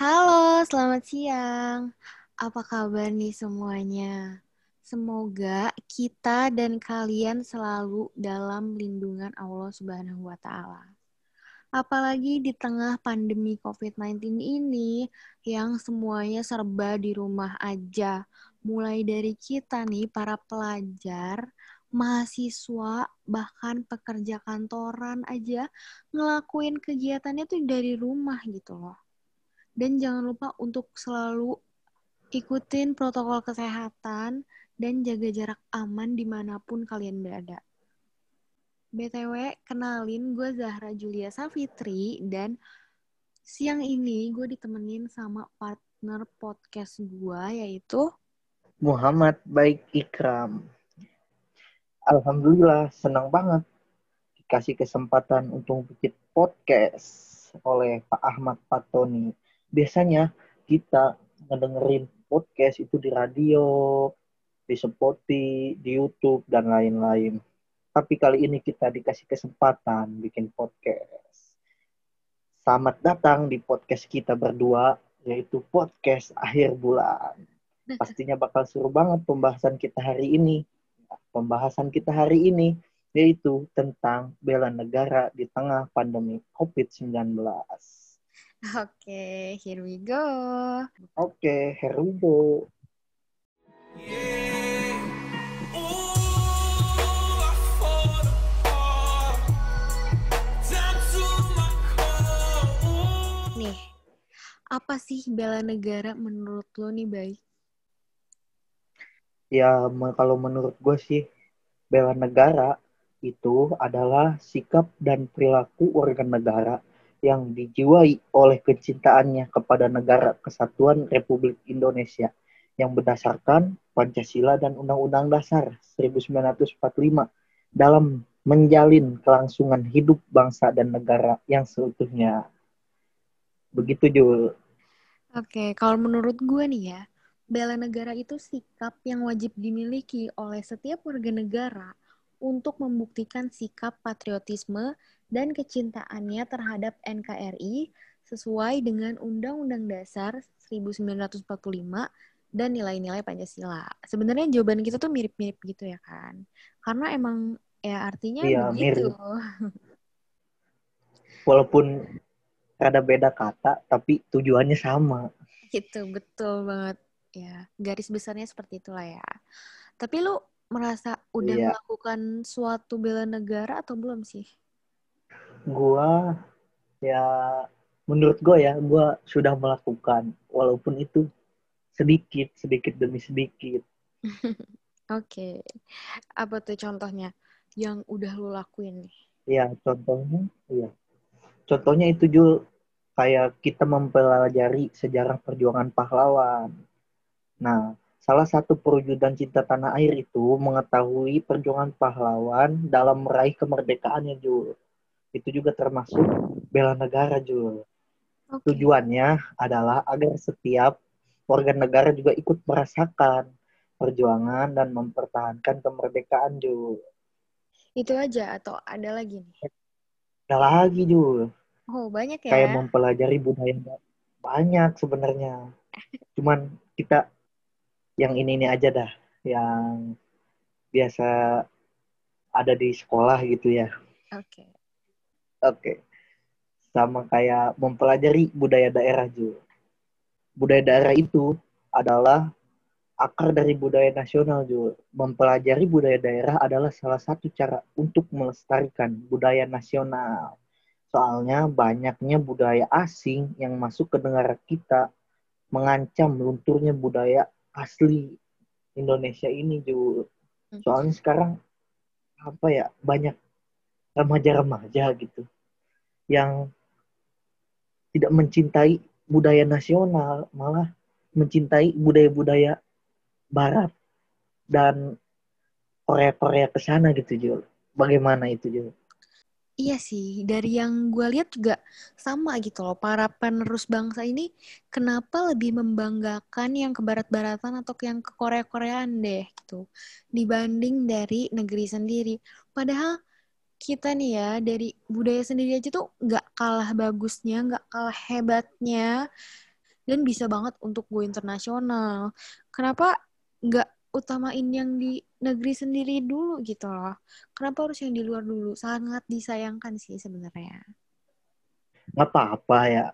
Halo, selamat siang. Apa kabar nih semuanya? Semoga kita dan kalian selalu dalam lindungan Allah Subhanahu wa taala. Apalagi di tengah pandemi COVID-19 ini yang semuanya serba di rumah aja. Mulai dari kita nih para pelajar, mahasiswa, bahkan pekerja kantoran aja ngelakuin kegiatannya tuh dari rumah gitu loh. Dan jangan lupa untuk selalu ikutin protokol kesehatan dan jaga jarak aman di mana pun kalian berada. BTW, kenalin gue Zahra Julia Safitri dan siang ini gue ditemenin sama partner podcast gue yaitu Muhammad Baik Ikram. Alhamdulillah senang banget dikasih kesempatan untuk bikin podcast oleh Pak Ahmad Patoni. Biasanya kita ngedengerin podcast itu di radio, di Spotify, di YouTube, dan lain-lain. Tapi kali ini kita dikasih kesempatan bikin podcast. Selamat datang di podcast kita berdua, yaitu podcast akhir bulan. Pastinya bakal seru banget pembahasan kita hari ini. Pembahasan kita hari ini yaitu tentang bela negara di tengah pandemi COVID-19. Oke, okay, here we go. Oke, okay, here we go. Yeah. apa sih bela negara menurut lo nih, Bay? Ya, kalau menurut gue sih, bela negara itu adalah sikap dan perilaku warga negara yang dijiwai oleh kecintaannya kepada negara kesatuan Republik Indonesia yang berdasarkan Pancasila dan Undang-Undang Dasar 1945 dalam menjalin kelangsungan hidup bangsa dan negara yang seutuhnya. Begitu, Jul. Oke, kalau menurut gue nih ya, bela negara itu sikap yang wajib dimiliki oleh setiap warga negara untuk membuktikan sikap patriotisme dan kecintaannya terhadap NKRI sesuai dengan Undang-Undang Dasar 1945 dan nilai-nilai Pancasila. Sebenarnya jawaban kita tuh mirip-mirip gitu ya kan. Karena emang ya artinya iya, begitu. Mirip. Walaupun ada beda kata tapi tujuannya sama gitu betul banget ya garis besarnya seperti itulah ya tapi lu merasa udah iya. melakukan suatu bela negara atau belum sih gua ya menurut gua ya gua sudah melakukan walaupun itu sedikit sedikit demi sedikit oke okay. apa tuh contohnya yang udah lu lakuin nih ya contohnya iya contohnya itu Jul kayak kita mempelajari sejarah perjuangan pahlawan. Nah, salah satu perwujudan cinta tanah air itu mengetahui perjuangan pahlawan dalam meraih kemerdekaannya, Jul. Itu juga termasuk bela negara, Jul. Okay. Tujuannya adalah agar setiap warga negara juga ikut merasakan perjuangan dan mempertahankan kemerdekaan, Jul. Itu aja atau ada lagi nih? Ada lagi, Jul. Oh, banyak ya. Kayak mempelajari budaya banyak sebenarnya. Cuman kita yang ini ini aja dah, yang biasa ada di sekolah gitu ya. Oke. Okay. Oke. Okay. Sama kayak mempelajari budaya daerah juga. Budaya daerah itu adalah akar dari budaya nasional juga. Mempelajari budaya daerah adalah salah satu cara untuk melestarikan budaya nasional. Soalnya banyaknya budaya asing yang masuk ke negara kita mengancam lunturnya budaya asli Indonesia ini juga. Hmm. Soalnya sekarang apa ya banyak remaja-remaja gitu yang tidak mencintai budaya nasional, malah mencintai budaya-budaya barat dan Korea-Korea ke sana gitu, Jul. Bagaimana itu, Jul? Iya sih, dari yang gue lihat juga sama gitu loh. Para penerus bangsa ini kenapa lebih membanggakan yang ke barat-baratan atau yang ke Korea-Koreaan deh gitu. Dibanding dari negeri sendiri. Padahal kita nih ya, dari budaya sendiri aja tuh nggak kalah bagusnya, nggak kalah hebatnya dan bisa banget untuk go internasional. Kenapa nggak utamain yang di negeri sendiri dulu gitu loh. Kenapa harus yang di luar dulu? Sangat disayangkan sih sebenarnya. Nggak apa-apa ya.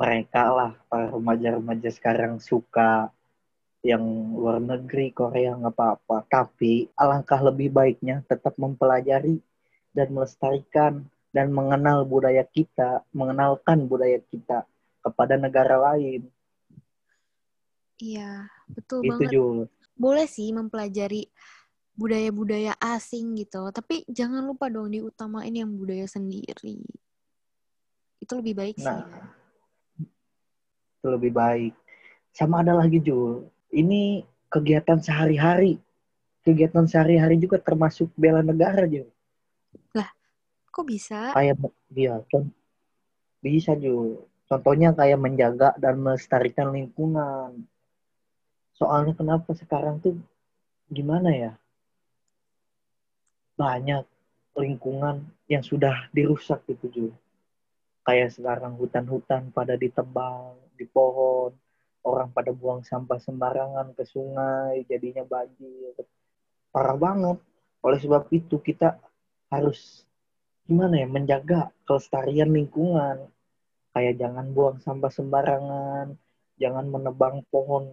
Mereka lah, para remaja-remaja sekarang suka yang luar negeri, Korea nggak apa-apa. Tapi alangkah lebih baiknya tetap mempelajari dan melestarikan dan mengenal budaya kita, mengenalkan budaya kita kepada negara lain. Iya, betul Itu banget. Jul. Boleh sih mempelajari budaya-budaya asing gitu, tapi jangan lupa dong diutamain yang budaya sendiri. Itu lebih baik sih. Nah, itu lebih baik. Sama ada lagi Jul. Ini kegiatan sehari-hari. Kegiatan sehari-hari juga termasuk bela negara Jul. Kok bisa? Kayak dia bisa Jul. Contohnya kayak menjaga dan melestarikan lingkungan. Soalnya kenapa sekarang tuh gimana ya? Banyak lingkungan yang sudah dirusak gitu Jul. Kayak sekarang hutan-hutan pada ditebang, di pohon, orang pada buang sampah sembarangan ke sungai, jadinya banjir. Parah banget. Oleh sebab itu kita harus gimana ya menjaga kelestarian lingkungan. Kayak jangan buang sampah sembarangan, jangan menebang pohon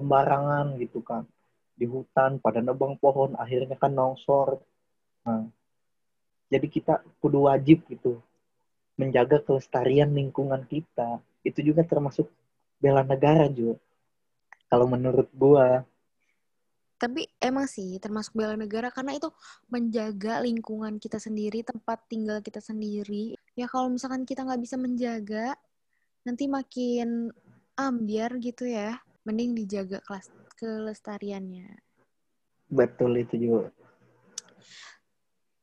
sembarangan gitu kan. Di hutan pada nebang pohon akhirnya kan longsor. Nah, jadi kita kudu wajib gitu menjaga kelestarian lingkungan kita. Itu juga termasuk bela negara juga. Kalau menurut gua, Tapi emang sih termasuk bela negara karena itu menjaga lingkungan kita sendiri, tempat tinggal kita sendiri. Ya kalau misalkan kita nggak bisa menjaga, nanti makin ambiar gitu ya. Mending dijaga kelas kelestariannya. betul itu juga.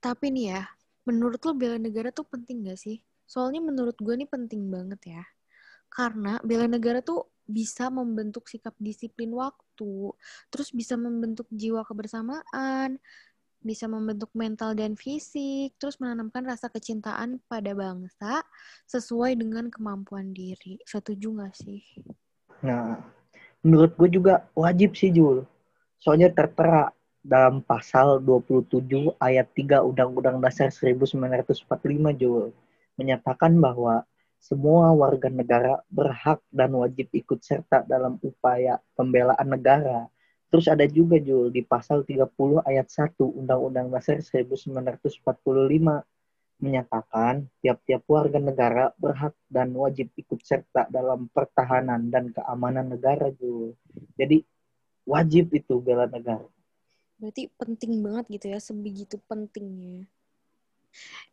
Tapi nih ya, menurut lo bela negara tuh penting gak sih? Soalnya menurut gue nih penting banget ya. Karena bela negara tuh bisa membentuk sikap disiplin waktu, terus bisa membentuk jiwa kebersamaan, bisa membentuk mental dan fisik, terus menanamkan rasa kecintaan pada bangsa sesuai dengan kemampuan diri. Setuju gak sih? Nah, menurut gue juga wajib sih Jul. Soalnya tertera dalam pasal 27 ayat 3 Undang-Undang Dasar 1945 Jul menyatakan bahwa semua warga negara berhak dan wajib ikut serta dalam upaya pembelaan negara. Terus ada juga Jul di pasal 30 ayat 1 Undang-Undang Dasar 1945 menyatakan tiap-tiap warga negara berhak dan wajib ikut serta dalam pertahanan dan keamanan negara Jul. Jadi wajib itu bela negara. Berarti penting banget gitu ya, sebegitu pentingnya.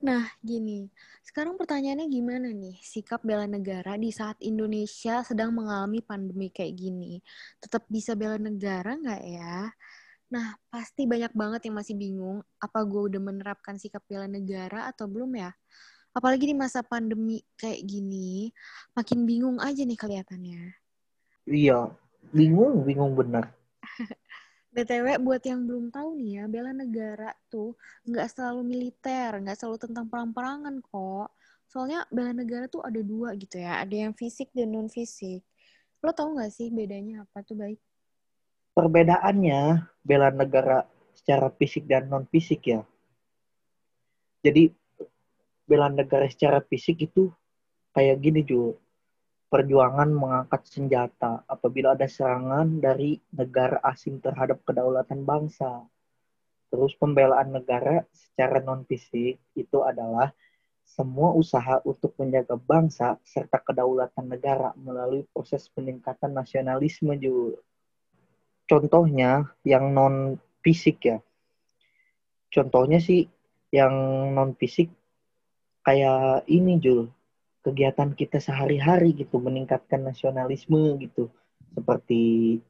Nah, gini. Sekarang pertanyaannya gimana nih sikap bela negara di saat Indonesia sedang mengalami pandemi kayak gini? Tetap bisa bela negara nggak ya? Nah, pasti banyak banget yang masih bingung, apa gue udah menerapkan sikap bela negara atau belum ya? Apalagi di masa pandemi kayak gini, makin bingung aja nih kelihatannya. Iya, bingung, bingung benar. BTW buat yang belum tahu nih ya, bela negara tuh nggak selalu militer, nggak selalu tentang perang-perangan kok. Soalnya bela negara tuh ada dua gitu ya, ada yang fisik dan non fisik. Lo tau nggak sih bedanya apa tuh baik? Perbedaannya bela negara secara fisik dan non fisik ya. Jadi bela negara secara fisik itu kayak gini Jul. Perjuangan mengangkat senjata apabila ada serangan dari negara asing terhadap kedaulatan bangsa. Terus pembelaan negara secara non fisik itu adalah semua usaha untuk menjaga bangsa serta kedaulatan negara melalui proses peningkatan nasionalisme Jul. Contohnya yang non fisik ya. Contohnya sih yang non fisik kayak ini Jul. Kegiatan kita sehari-hari gitu meningkatkan nasionalisme gitu. Seperti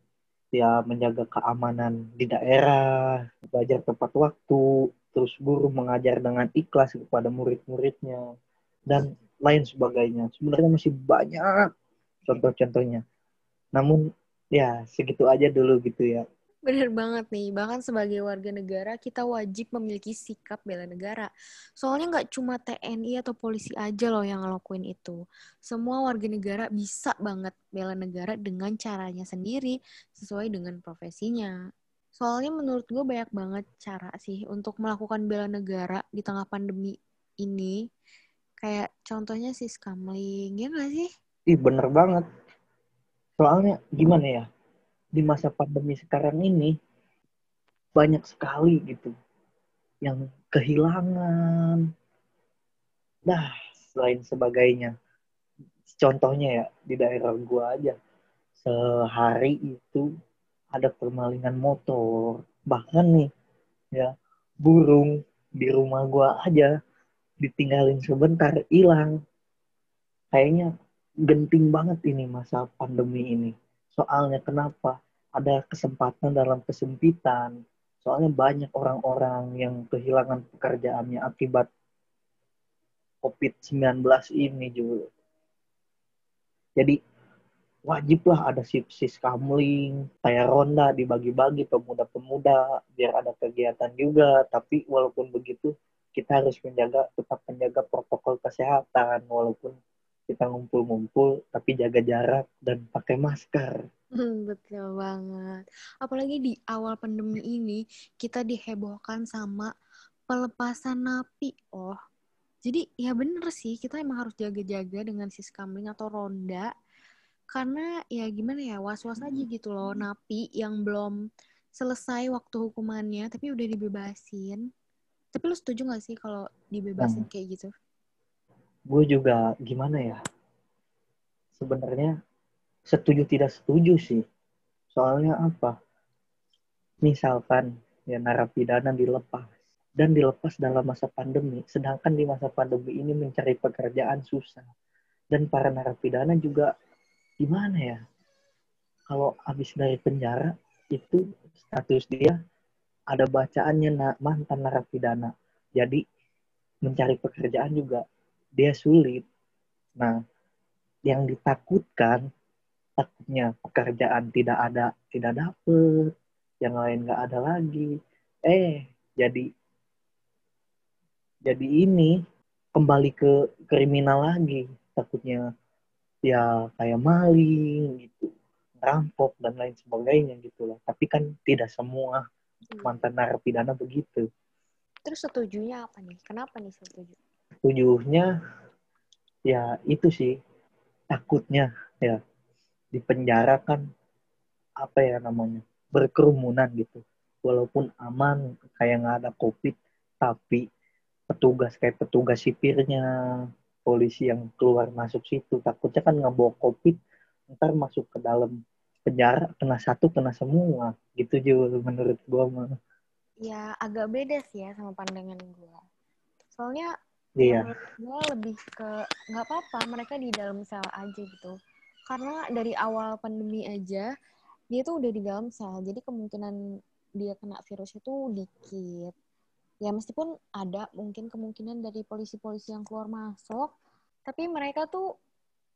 ya menjaga keamanan di daerah belajar tepat waktu terus guru mengajar dengan ikhlas kepada murid-muridnya dan lain sebagainya. Sebenarnya masih banyak contoh-contohnya. Namun ya segitu aja dulu gitu ya Bener banget nih, bahkan sebagai warga negara kita wajib memiliki sikap bela negara. Soalnya nggak cuma TNI atau polisi aja loh yang ngelakuin itu. Semua warga negara bisa banget bela negara dengan caranya sendiri, sesuai dengan profesinya. Soalnya menurut gue banyak banget cara sih untuk melakukan bela negara di tengah pandemi ini. Kayak contohnya si Skamling, ya nggak sih? Ih bener banget. Soalnya gimana ya, di masa pandemi sekarang ini banyak sekali gitu yang kehilangan. Nah, selain sebagainya. Contohnya ya di daerah gua aja. Sehari itu ada permalingan motor. Bahkan nih ya burung di rumah gua aja ditinggalin sebentar hilang. Kayaknya genting banget ini masa pandemi ini. Soalnya kenapa? ada kesempatan dalam kesempitan. Soalnya banyak orang-orang yang kehilangan pekerjaannya akibat COVID-19 ini juga. Jadi wajiblah ada sis kamling, kayak ronda dibagi-bagi pemuda-pemuda biar ada kegiatan juga. Tapi walaupun begitu kita harus menjaga tetap menjaga protokol kesehatan walaupun kita ngumpul-ngumpul tapi jaga jarak dan pakai masker. Hmm, betul banget. Apalagi di awal pandemi ini kita dihebohkan sama pelepasan napi. Oh, jadi ya bener sih kita emang harus jaga-jaga dengan siskamling atau ronda. Karena ya gimana ya was-was aja gitu loh napi yang belum selesai waktu hukumannya tapi udah dibebasin. Tapi lu setuju gak sih kalau dibebasin hmm. kayak gitu? Gue juga gimana ya? Sebenarnya setuju tidak setuju sih. Soalnya apa? Misalkan ya narapidana dilepas dan dilepas dalam masa pandemi, sedangkan di masa pandemi ini mencari pekerjaan susah. Dan para narapidana juga gimana ya? Kalau habis dari penjara itu status dia ada bacaannya na mantan narapidana. Jadi mencari pekerjaan juga dia sulit. Nah, yang ditakutkan takutnya pekerjaan tidak ada tidak dapet yang lain nggak ada lagi. Eh jadi jadi ini kembali ke kriminal lagi. Takutnya ya kayak maling gitu rampok dan lain sebagainya gitu lah. Tapi kan tidak semua hmm. mantan narapidana begitu. Terus setujunya apa nih? Kenapa nih setuju setujunya ya itu sih takutnya ya di penjara kan apa ya namanya berkerumunan gitu. Walaupun aman kayak nggak ada covid tapi petugas kayak petugas sipirnya polisi yang keluar masuk situ takutnya kan nggak bawa covid ntar masuk ke dalam penjara kena satu kena semua. Gitu juga menurut gua mah. Ya agak beda sih ya sama pandangan gua. Soalnya iya. gua lebih ke nggak apa-apa mereka di dalam sel aja gitu. Karena dari awal pandemi aja dia tuh udah di dalam sel jadi kemungkinan dia kena virus itu dikit. Ya meskipun ada mungkin kemungkinan dari polisi-polisi yang keluar masuk tapi mereka tuh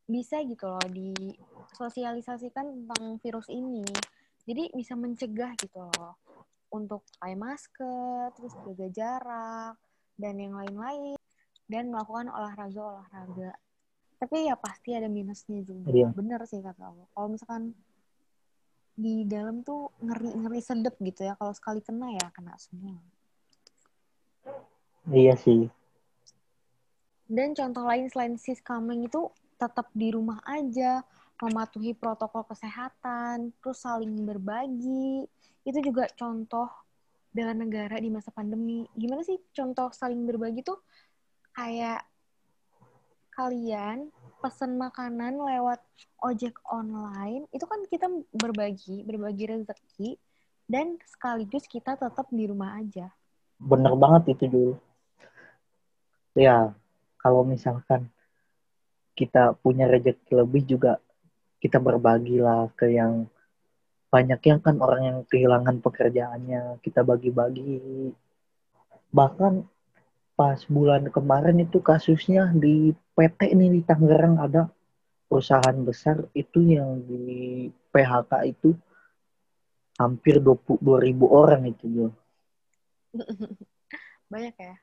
bisa gitu loh disosialisasikan tentang virus ini. Jadi bisa mencegah gitu loh untuk pakai masker terus jaga jarak dan yang lain-lain dan melakukan olahraga-olahraga tapi ya pasti ada minusnya juga. Iya. bener sih kata lo. Kalau misalkan di dalam tuh ngeri ngeri sedep gitu ya. Kalau sekali kena ya kena semua. Iya sih. Dan contoh lain selain sis coming itu tetap di rumah aja mematuhi protokol kesehatan terus saling berbagi. Itu juga contoh bela negara di masa pandemi. Gimana sih contoh saling berbagi tuh kayak kalian pesan makanan lewat ojek online, itu kan kita berbagi, berbagi rezeki, dan sekaligus kita tetap di rumah aja. Bener banget itu dulu. Ya, kalau misalkan kita punya rezeki lebih juga kita berbagilah ke yang banyak yang kan orang yang kehilangan pekerjaannya kita bagi-bagi bahkan pas bulan kemarin itu kasusnya di PT ini di Tangerang ada perusahaan besar itu yang di PHK itu hampir 22 ribu orang itu Jo. Banyak ya.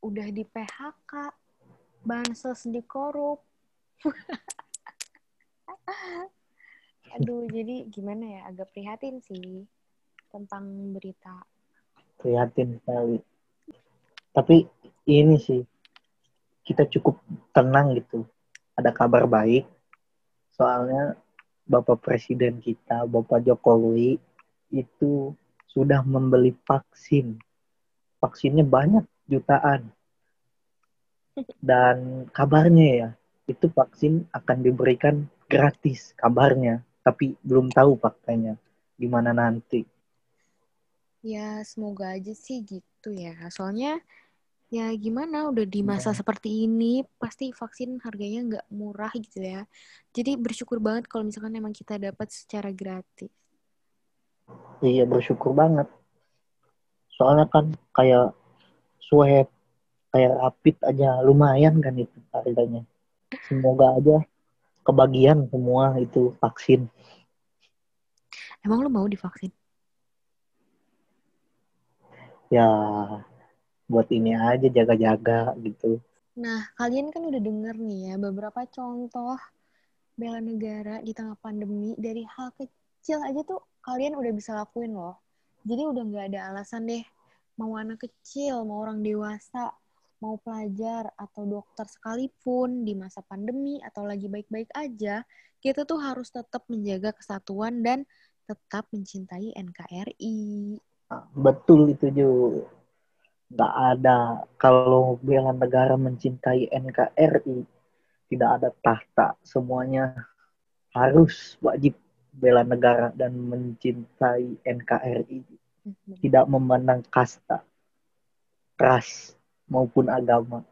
Udah di PHK, bansos dikorup. Aduh, jadi gimana ya? Agak prihatin sih tentang berita. Prihatin sekali. Tapi ini sih, kita cukup tenang gitu. Ada kabar baik. Soalnya Bapak Presiden kita, Bapak Jokowi, itu sudah membeli vaksin. Vaksinnya banyak, jutaan. Dan kabarnya ya, itu vaksin akan diberikan gratis kabarnya tapi belum tahu faktanya gimana nanti. Ya, semoga aja sih gitu ya. Soalnya ya gimana udah di masa ya. seperti ini pasti vaksin harganya nggak murah gitu ya. Jadi bersyukur banget kalau misalkan emang kita dapat secara gratis. Iya, bersyukur banget. Soalnya kan kayak swab, kayak rapid aja lumayan kan itu harganya. Semoga aja kebagian semua itu vaksin. Emang lo mau divaksin? Ya, buat ini aja jaga-jaga gitu. Nah, kalian kan udah denger nih ya beberapa contoh bela negara di tengah pandemi dari hal kecil aja tuh kalian udah bisa lakuin loh. Jadi udah nggak ada alasan deh mau anak kecil, mau orang dewasa, mau pelajar atau dokter sekalipun di masa pandemi atau lagi baik-baik aja, kita tuh harus tetap menjaga kesatuan dan tetap mencintai NKRI. Betul itu juga. Nggak ada kalau bela negara mencintai NKRI, tidak ada tahta. Semuanya harus wajib bela negara dan mencintai NKRI. Mm-hmm. Tidak memandang kasta, ras, maupun agama.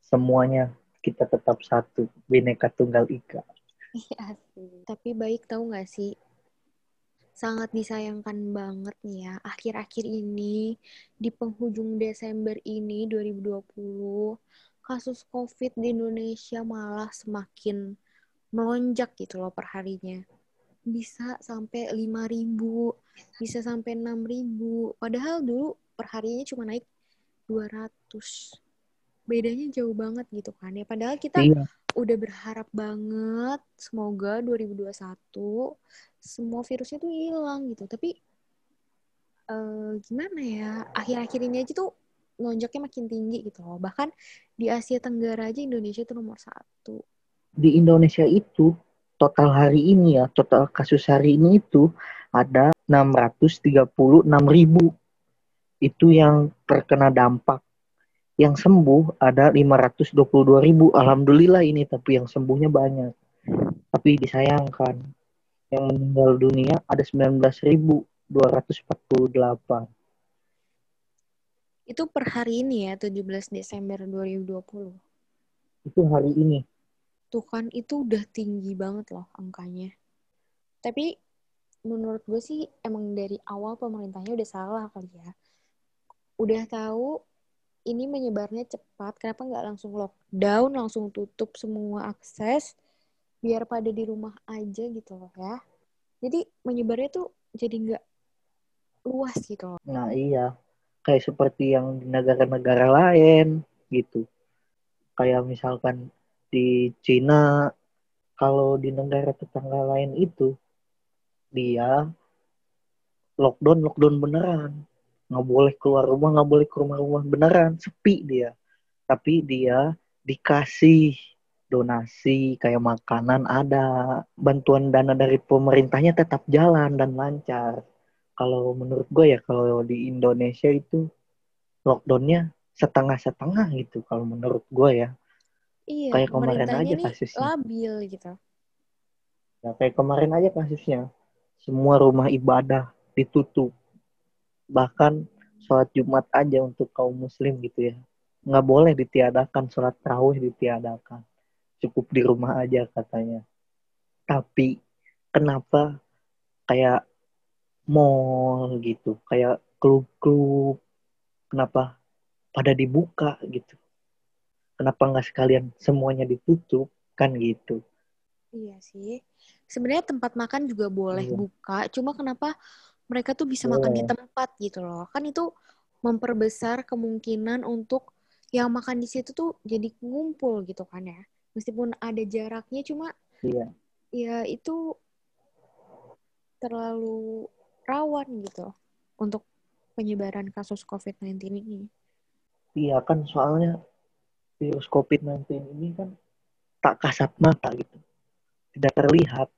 Semuanya kita tetap satu, bineka tunggal ika. Iya sih. Tapi baik tahu nggak sih, sangat disayangkan banget nih ya akhir-akhir ini di penghujung Desember ini 2020 kasus COVID di Indonesia malah semakin melonjak gitu loh perharinya bisa sampai 5.000 bisa sampai 6.000 padahal dulu perharinya cuma naik 200 bedanya jauh banget gitu kan ya. Padahal kita iya. Udah berharap banget semoga 2021 semua virusnya tuh hilang gitu. Tapi uh, gimana ya akhir-akhir ini aja tuh lonjaknya makin tinggi gitu loh. Bahkan di Asia Tenggara aja Indonesia itu nomor satu. Di Indonesia itu total hari ini ya total kasus hari ini itu ada 636 ribu. Itu yang terkena dampak yang sembuh ada 522 ribu alhamdulillah ini tapi yang sembuhnya banyak tapi disayangkan yang meninggal dunia ada 19.248. Itu per hari ini ya, 17 Desember 2020. Itu hari ini. Tuh kan, itu udah tinggi banget loh angkanya. Tapi menurut gue sih emang dari awal pemerintahnya udah salah kali ya. Udah tahu ini menyebarnya cepat, kenapa nggak langsung lockdown, langsung tutup semua akses, biar pada di rumah aja gitu loh ya. Jadi menyebarnya tuh jadi nggak luas gitu loh. Nah iya. Kayak seperti yang di negara-negara lain gitu. Kayak misalkan di Cina kalau di negara tetangga lain itu dia lockdown lockdown beneran nggak boleh keluar rumah nggak boleh ke rumah-rumah beneran sepi dia tapi dia dikasih donasi kayak makanan ada, bantuan dana dari pemerintahnya tetap jalan dan lancar. Kalau menurut gue ya kalau di Indonesia itu lockdownnya setengah-setengah gitu kalau menurut gue ya. Iya, kayak kemarin aja kasusnya. Labil gitu. Ya, kayak kemarin aja kasusnya. Semua rumah ibadah ditutup. Bahkan sholat Jumat aja untuk kaum muslim gitu ya. Nggak boleh ditiadakan, sholat tarawih ditiadakan. Cukup di rumah aja katanya. Tapi kenapa kayak mall gitu kayak klub-klub kenapa pada dibuka gitu? Kenapa nggak sekalian semuanya ditutup? Kan gitu. Iya sih. Sebenarnya tempat makan juga boleh iya. buka cuma kenapa mereka tuh bisa makan di tempat gitu loh. Kan itu memperbesar kemungkinan untuk yang makan di situ tuh jadi ngumpul gitu kan ya. Meskipun ada jaraknya cuma iya. ya itu terlalu rawan gitu untuk penyebaran kasus COVID-19 ini. Iya kan soalnya virus COVID-19 ini kan tak kasat mata gitu. Tidak terlihat.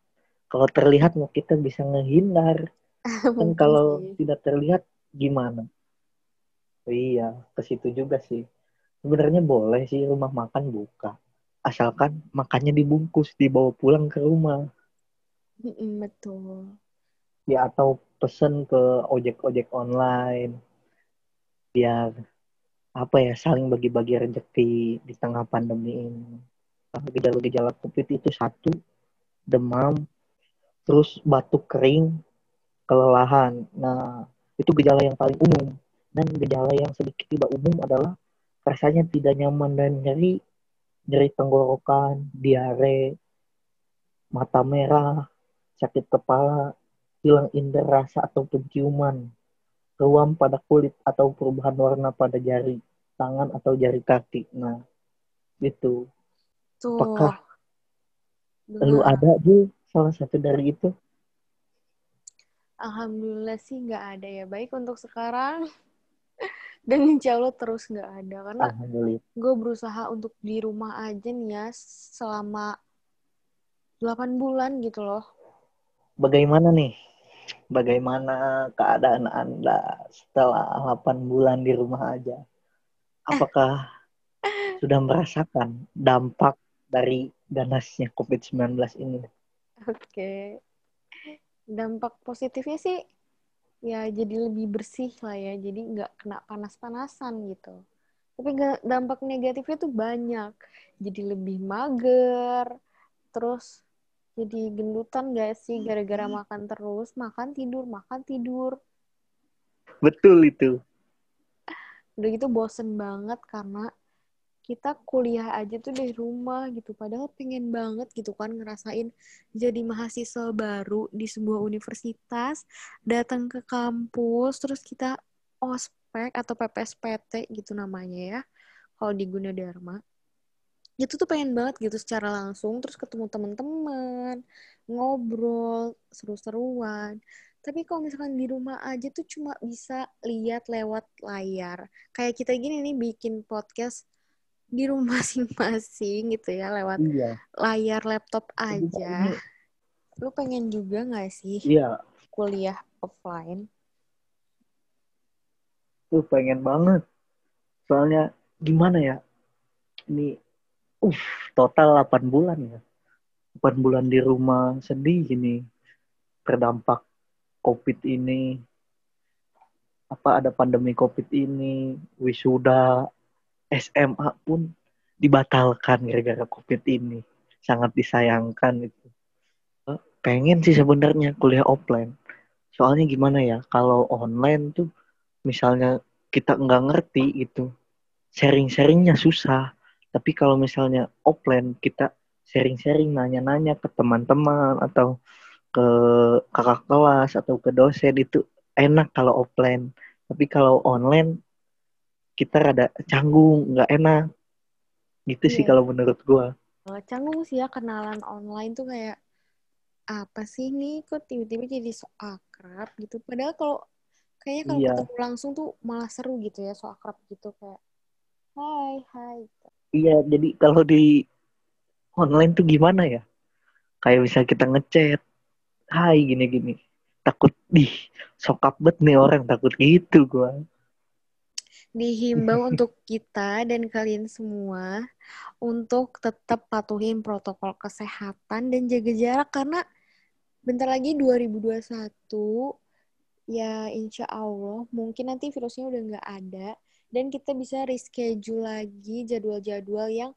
Kalau terlihat mau kita bisa ngehindar. kan kalau tidak terlihat gimana? Oh, iya, ke situ juga sih. Sebenarnya boleh sih rumah makan buka. Asalkan makannya dibungkus dibawa pulang ke rumah. Betul. Ya atau pesen ke ojek-ojek online. Biar apa ya saling bagi-bagi rezeki di tengah pandemi ini. Gejala-gejala covid itu satu demam terus batuk kering kelelahan nah itu gejala yang paling umum dan gejala yang sedikit tidak umum adalah rasanya tidak nyaman dan nyeri, nyeri tenggorokan, diare, mata merah, sakit kepala, hilang indera rasa atau penciuman, ruam pada kulit atau perubahan warna pada jari tangan atau jari kaki. Nah, itu. Tuh. Apakah Benar. lu ada Bu salah satu dari itu? Alhamdulillah sih nggak ada ya. Baik untuk sekarang. Dan insya Allah terus nggak ada karena gue berusaha untuk di rumah aja nih ya selama 8 bulan gitu loh. Bagaimana nih? Bagaimana keadaan anda setelah 8 bulan di rumah aja? Apakah sudah merasakan dampak dari ganasnya COVID-19 ini? Oke. okay. Dampak positifnya sih ya jadi lebih bersih lah ya jadi nggak kena panas-panasan gitu. Tapi dampak negatifnya tuh banyak. Jadi lebih mager terus jadi gendutan gak sih gara-gara makan terus? Makan tidur makan tidur. Betul itu. Udah gitu bosen banget karena kita kuliah aja tuh dari rumah gitu padahal pengen banget gitu kan ngerasain jadi mahasiswa baru di sebuah universitas datang ke kampus terus kita ospek atau PPSPT gitu namanya ya kalau di Gunadarma. Itu tuh pengen banget gitu secara langsung terus ketemu teman-teman ngobrol seru-seruan. Tapi kalau misalkan di rumah aja tuh cuma bisa lihat lewat layar. Kayak kita gini nih bikin podcast di rumah masing-masing gitu ya lewat iya. layar laptop aja. Ini... Lu pengen juga gak sih iya. kuliah offline? Lu pengen banget. Soalnya gimana ya? Ini uh total 8 bulan ya. 8 bulan di rumah sedih gini. Terdampak COVID ini. Apa ada pandemi COVID ini, wisuda, SMA pun dibatalkan gara-gara COVID ini. Sangat disayangkan itu. Pengen sih sebenarnya kuliah offline. Soalnya gimana ya, kalau online tuh misalnya kita nggak ngerti itu, sharing-sharingnya susah. Tapi kalau misalnya offline kita sharing-sharing nanya-nanya ke teman-teman atau ke kakak kelas atau ke dosen itu enak kalau offline. Tapi kalau online kita rada canggung nggak enak. Gitu yeah. sih iya. kalau menurut gue canggung sih ya kenalan online tuh kayak apa sih nih kok tiba-tiba jadi so akrab? gitu. Padahal kalau kayaknya kalau yeah. ketemu langsung tuh malah seru gitu ya so akrab gitu kayak hai hai iya jadi kalau di online tuh gimana ya? Kayak bisa kita ngechat hai gini gini. Takut di sokap bet nih orang takut gitu gue dihimbau untuk kita dan kalian semua untuk tetap patuhin protokol kesehatan dan jaga jarak. Karena bentar lagi 2021 ya insya Allah mungkin nanti virusnya udah nggak ada dan kita bisa reschedule lagi jadwal-jadwal yang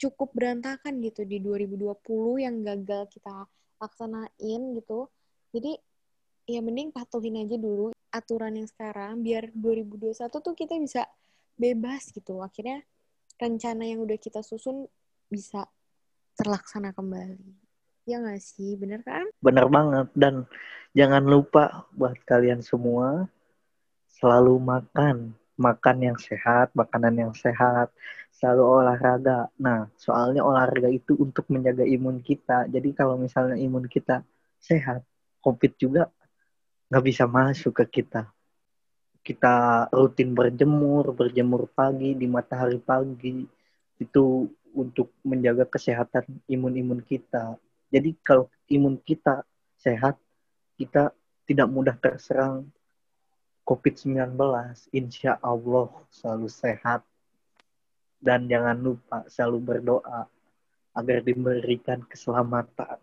cukup berantakan gitu di 2020 yang gagal kita laksanain gitu. Jadi ya mending patuhin aja dulu aturan yang sekarang biar 2021 tuh kita bisa bebas gitu. Akhirnya rencana yang udah kita susun bisa terlaksana kembali. Ya nggak sih, bener kan? Bener banget. Dan jangan lupa buat kalian semua selalu makan. Makan yang sehat, makanan yang sehat. Selalu olahraga. Nah, soalnya olahraga itu untuk menjaga imun kita. Jadi kalau misalnya imun kita sehat, COVID juga nggak bisa masuk ke kita. Kita rutin berjemur, berjemur pagi di matahari pagi. Itu untuk menjaga kesehatan imun-imun kita. Jadi kalau imun kita sehat, kita tidak mudah terserang COVID-19. Insya Allah selalu sehat. Dan jangan lupa selalu berdoa agar diberikan keselamatan.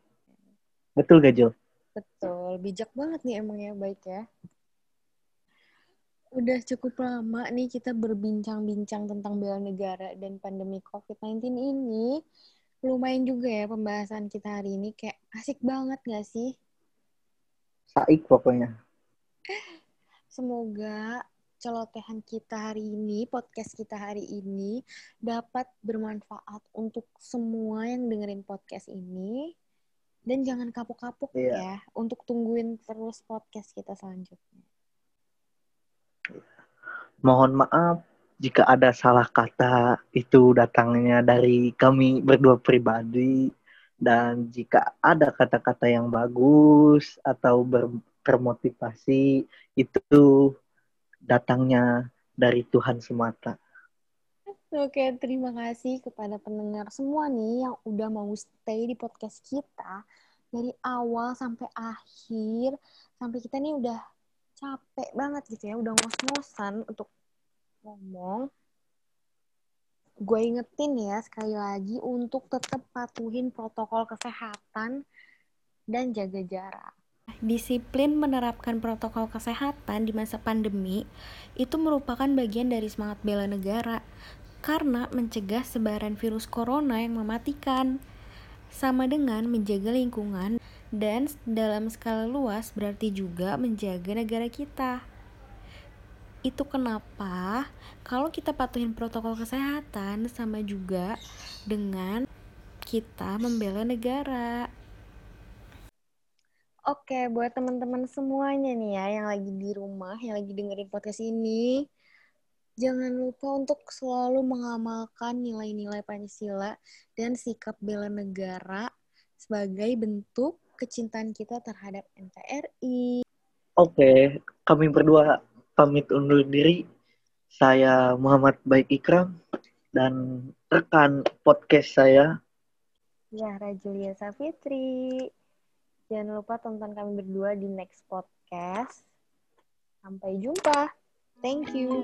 Betul gak, Jul? Betul. Bijak banget nih emang ya, baik ya. Udah cukup lama nih kita berbincang-bincang tentang bela negara dan pandemi COVID-19 ini. Lumayan juga ya pembahasan kita hari ini. Kayak asik banget gak sih? Saik pokoknya. Semoga celotehan kita hari ini, podcast kita hari ini dapat bermanfaat untuk semua yang dengerin podcast ini. Dan jangan kapok-kapok Iya. ya untuk tungguin terus podcast kita selanjutnya. Mohon maaf jika ada salah kata itu datangnya dari kami berdua pribadi dan jika ada kata-kata yang bagus atau ber- termotivasi itu datangnya dari Tuhan semata. Oke, terima kasih kepada pendengar semua nih yang udah mau stay di podcast kita dari awal sampai akhir sampai kita nih udah capek banget gitu ya, udah ngos-ngosan untuk ngomong. Gue ingetin ya sekali lagi untuk tetap patuhin protokol kesehatan dan jaga jarak. Disiplin menerapkan protokol kesehatan di masa pandemi itu merupakan bagian dari semangat bela negara karena mencegah sebaran virus corona yang mematikan. Sama dengan menjaga lingkungan dan dalam skala luas berarti juga menjaga negara kita. Itu kenapa kalau kita patuhin protokol kesehatan sama juga dengan kita membela negara. Oke, buat teman-teman semuanya nih ya yang lagi di rumah, yang lagi dengerin podcast ini, jangan lupa untuk selalu mengamalkan nilai-nilai Pancasila dan sikap bela negara sebagai bentuk kecintaan kita terhadap NKRI. Oke, kami berdua pamit undur diri. Saya Muhammad Baik Ikram dan rekan podcast saya Ya, Rajulia Safitri. Jangan lupa tonton kami berdua di next podcast. Sampai jumpa. Thank you.